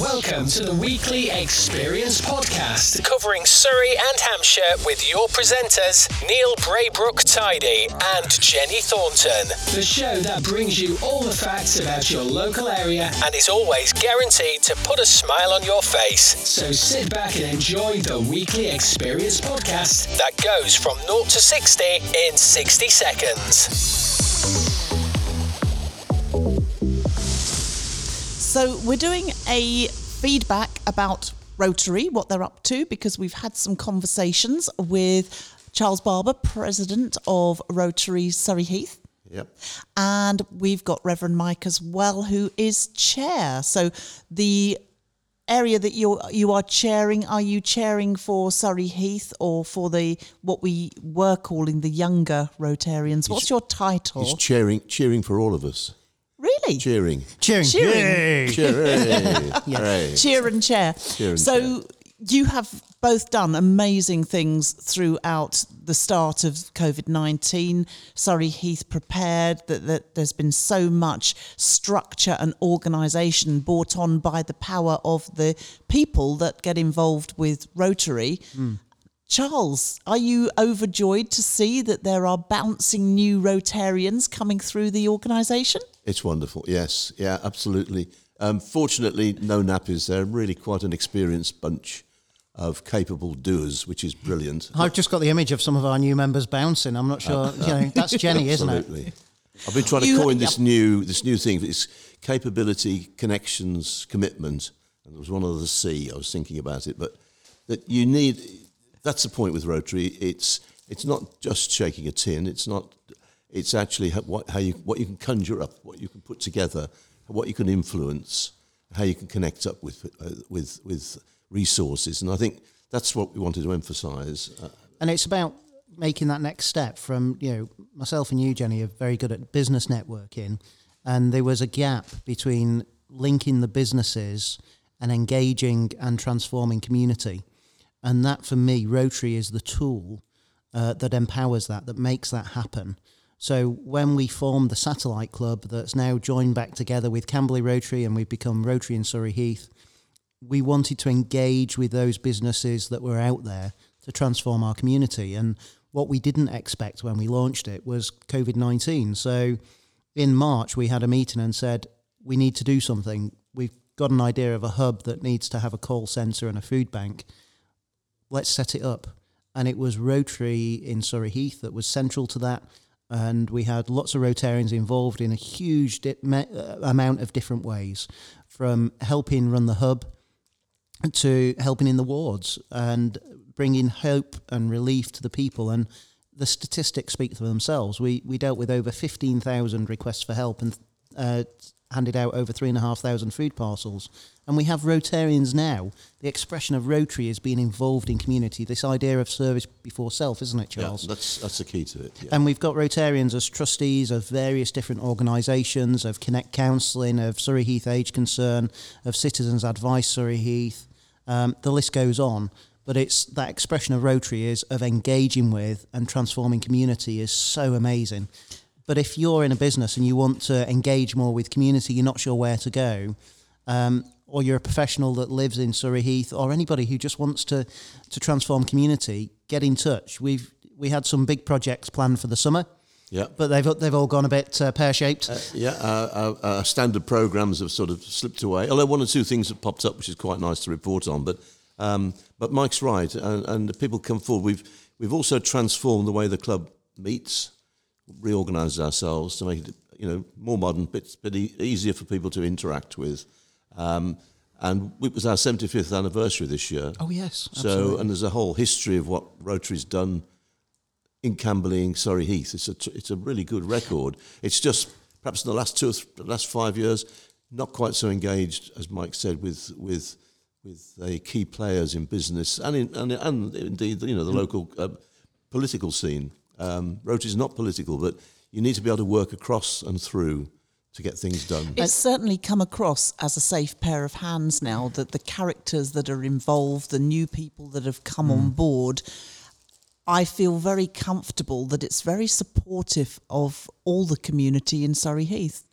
Welcome to the weekly Experience Podcast, covering Surrey and Hampshire with your presenters, Neil Braybrook Tidy and Jenny Thornton. The show that brings you all the facts about your local area and is always guaranteed to put a smile on your face. So sit back and enjoy the weekly Experience Podcast that goes from 0 to 60 in 60 seconds. So we're doing a feedback about Rotary, what they're up to, because we've had some conversations with Charles Barbor, president of Rotary Surrey Heath. Yep. And we've got Reverend Mike as well, who is chair. So the area that you you are chairing, are you chairing for Surrey Heath or for the what we were calling the younger Rotarians? What's your title? He's cheering, cheering for all of us. Really? Cheering. Cheering. Cheering. Yay. Cheering. Hooray. cheer and chair. Cheer and so you have both done amazing things throughout the start of COVID nineteen. Surrey Heath prepared that, that there's been so much structure and organisation brought on by the power of the people that get involved with Rotary. Hmm. Charles, are you overjoyed to see that there are bouncing new Rotarians coming through the organisation? It's wonderful. Yes. Yeah, absolutely. Um, fortunately, no nappies. They're really quite an experienced bunch of capable doers, which is brilliant. I've just got the image of some of our new members bouncing. I'm not sure. you know, that's Jenny, isn't it? Absolutely. I've been trying to You- coin this yep. new this new thing. It's capability, connections, commitment, and there was one other C. I was thinking about it, but that you need. That's the point with Rotary. It's it's not just shaking a tin. It's not. It's actually how, what, how you what you can conjure up, what you can put together, what you can influence, how you can connect up with uh, with with resources, and I think that's what we wanted to emphasise. Uh, And it's about making that next step from, you know, myself and you, Jenny, are very good at business networking. And there was a gap between linking the businesses and engaging and transforming community. And that, for me, Rotary is the tool uh, that empowers that, that makes that happen. So when we formed the satellite club that's now joined back together with Camberley Rotary and we've become Rotary in Surrey Heath, we wanted to engage with those businesses that were out there to transform our community. And what we didn't expect when we launched it was COVID 19. So in March, we had a meeting and said, we need to do something. We've got an idea of a hub that needs to have a call centre and a food bank. Let's set it up. And it was Rotary in Surrey Heath that was central to that. And we had lots of Rotarians involved in a huge di- me- uh, amount of different ways, from helping run the hub to helping in the wards and bringing hope and relief to the people. And the statistics speak for themselves. We we dealt with over fifteen thousand requests for help and uh, handed out over three and a half thousand food parcels. And we have Rotarians now. The expression of Rotary is being involved in community. This idea of service before self, isn't it, Charles? yeah, that's that's the key to it. Yeah. And we've got Rotarians as trustees of various different organisations, of Connect Counselling, of Surrey Heath Age Concern, of Citizens Advice Surrey Heath. Um, the list goes on. But it's that expression of Rotary is of engaging with and transforming community is so amazing. But if you're in a business and you want to engage more with community, you're not sure where to go, um, or you're a professional that lives in Surrey Heath, or anybody who just wants to to transform community, get in touch. We've we had some big projects planned for the summer, yeah. but they've they've all gone a bit uh, pear shaped. Yeah, our, our, our standard programs have sort of slipped away. Although one or two things have popped up, which is quite nice to report on. But um, but Mike's right, and, and the people come forward. We've we've also transformed the way the club meets, reorganised ourselves to make it you know more modern, bit bit e- easier for people to interact with. Um, and it was our 75th anniversary this year. oh yes, So, and there's a whole history of what Rotary's done in Camberley and Surrey Heath. It's a, it's a really good record. It's just perhaps in the last two or th- last five years, not quite so engaged as Mike said with with with the key players in business and in, and, and indeed you know the local uh, political scene. Um, Rotary's not political, but you need to be able to work across and through to get things done. It's certainly come across as a safe pair of hands now that the characters that are involved, the new people that have come on board, I feel very comfortable that it's very supportive of all the community in Surrey Heath.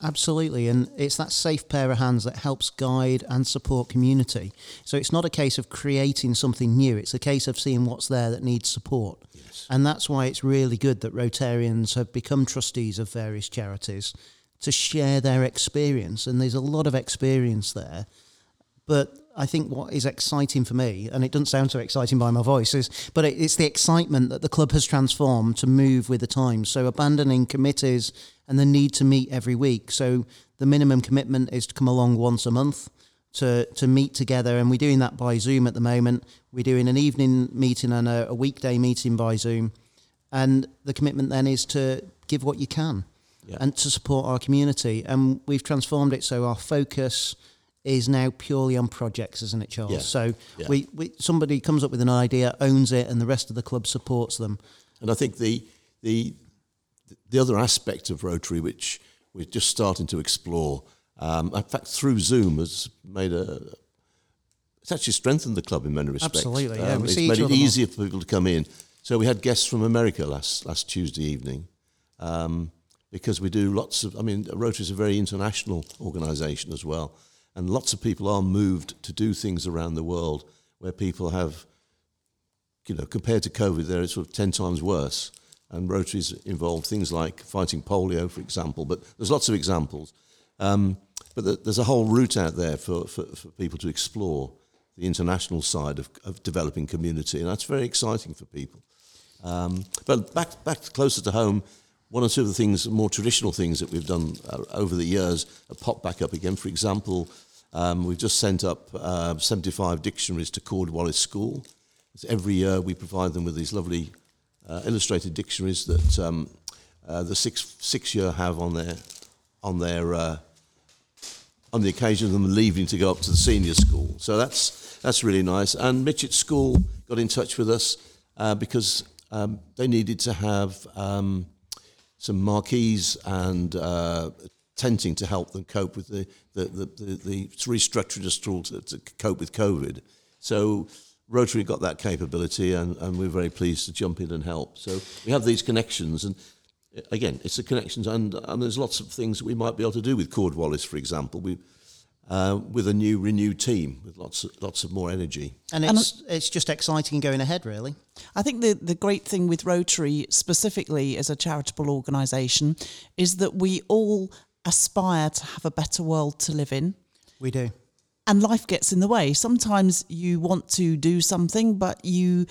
Absolutely, and it's that safe pair of hands that helps guide and support community. So it's not a case of creating something new, it's a case of seeing what's there that needs support. Yes. And that's why it's really good that Rotarians have become trustees of various charities to share their experience. And there's a lot of experience there. But I think what is exciting for me, and it doesn't sound so exciting by my voice, is but it's the excitement that the club has transformed to move with the times. So abandoning committees and the need to meet every week. So the minimum commitment is to come along once a month to to meet together, and we're doing that by Zoom at the moment. We're doing an evening meeting and a, a weekday meeting by Zoom, and the commitment then is to give what you can. Yeah. And to support our community, and we've transformed it so our focus is now purely on projects, isn't it, Charles? Yeah. So yeah. We, we somebody comes up with an idea, owns it, and the rest of the club supports them. And I think the the the other aspect of Rotary, which we're just starting to explore, um, in fact, through Zoom, has made a it's actually strengthened the club in many respects. Absolutely, yeah. Um, it's made it easier for people to come in. So we had guests from America last last Tuesday evening. Um, because we do lots of, I mean, Rotary is a very international organisation as well. And lots of people are moved to do things around the world where people have, you know, compared to COVID, they're sort of 10 times worse. And Rotary's involved things like fighting polio, for example, but there's lots of examples. Um, but the, there's a whole route out there for, for, for, people to explore the international side of, of developing community, and that's very exciting for people. Um, but back, back closer to home, one or two of the things, more traditional things that we've done uh, over the years, popped back up again. For example, um, we've just sent up uh, 75 dictionaries to Cornwallis School. every year we provide them with these lovely uh, illustrated dictionaries that um, uh, the six six year have on their on their uh, on the occasion of them leaving to go up to the senior school. So that's that's really nice. And Mitchett School got in touch with us uh, because um, they needed to have um, some marquees and uh, tenting to help them cope with the, the, the, the, the restructuring of school to, to cope with COVID. So Rotary got that capability, and, and we're very pleased to jump in and help. So we have these connections, and again, it's the connections, and, and there's lots of things that we might be able to do with Cornwallis, for example. We uh, with a new renewed team with lots of, lots of more energy. And it's and it's just exciting going ahead, really. I think the the great thing with Rotary specifically as a charitable organisation is that we all aspire to have a better world to live in. We do. And life gets in the way. Sometimes you want to do something, but you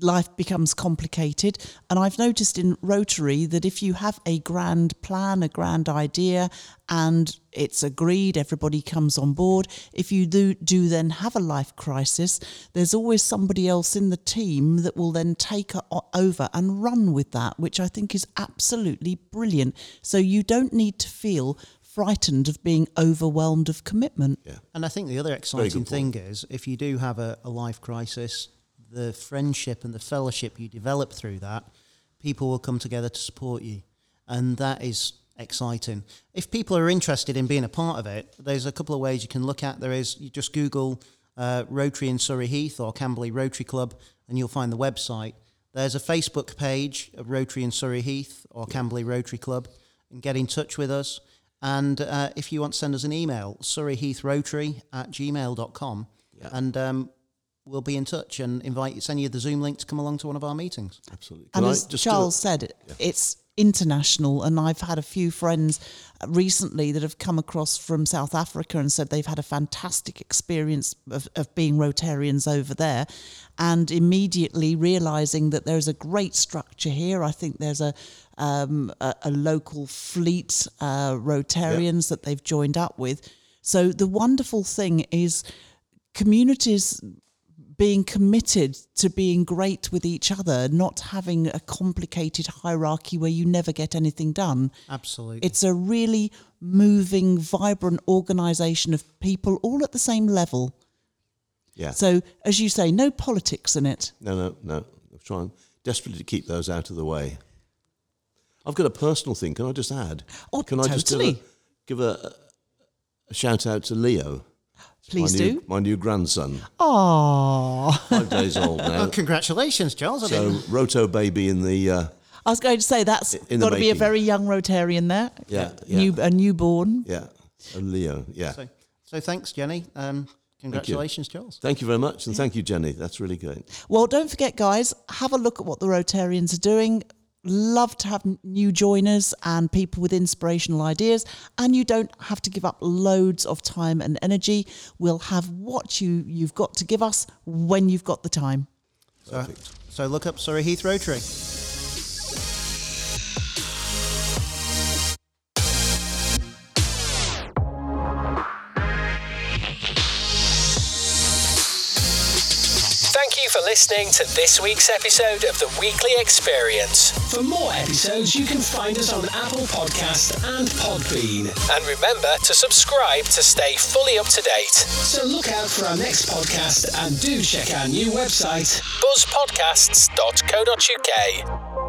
life becomes complicated. And I've noticed in Rotary that if you have a grand plan, a grand idea, and it's agreed, everybody comes on board. If you do, do then have a life crisis, there's always somebody else in the team that will then take over and run with that, which I think is absolutely brilliant. So you don't need to feel frightened of being overwhelmed of commitment. Yeah. And I think the other exciting thing is if you do have a, a life crisis, the friendship and the fellowship you develop through that, people will come together to support you. And that is exciting. If people are interested in being a part of it, there's a couple of ways you can look at. There is, you just Google uh, Rotary in Surrey Heath or Camberley Rotary Club, and you'll find the website. There's a Facebook page of Rotary in Surrey Heath or Camberley Rotary Club, and get in touch with us. And uh, if you want to send us an email, surreyheathrotary at gmail.com. Yeah. And um, we'll be in touch and invite send you the Zoom link to come along to one of our meetings. Absolutely. Can and I as Charles said, yeah. it's international, and I've had a few friends recently that have come across from South Africa and said they've had a fantastic experience of, of being Rotarians over there, and immediately realizing that there's a great structure here. I think there's a um, a, a, local fleet uh, Rotarians that they've joined up with. So the wonderful thing is communities being committed to being great with each other, not having a complicated hierarchy where you never get anything done. Absolutely. It's a really moving, vibrant organisation of people all at the same level. Yeah. So, as you say, no politics in it. No, no, no. I'm trying desperately to keep those out of the way. I've got a personal thing. Can I just add? Oh, Can totally. I just give a, give a, a shout out to Leo? Please my do. New, my new grandson. Oh, Five days old now. Well, congratulations, Charles. So, Roto baby in the. Uh, I was going to say that's got to be a very young Rotarian there. Yeah, yeah. New, a newborn. Yeah, a Leo. Yeah. So, so thanks, Jenny. Um, congratulations, Charles. Thank you very much, and thank you, Jenny. That's really great. Well, don't forget, guys, have a look at what the Rotarians are doing. Love to have new joiners and people with inspirational ideas. And you don't have to give up loads of time and energy. We'll have what you, you've got to give us when you've got the time. So, so look up Surrey Heath Rotary. Listening to this week's episode of the Weekly Experience. For more episodes, you can find us on Apple Podcast and Podbean. And remember to subscribe to stay fully up to date. So look out for our next podcast and do check our new website, buzzpodcasts.co.uk.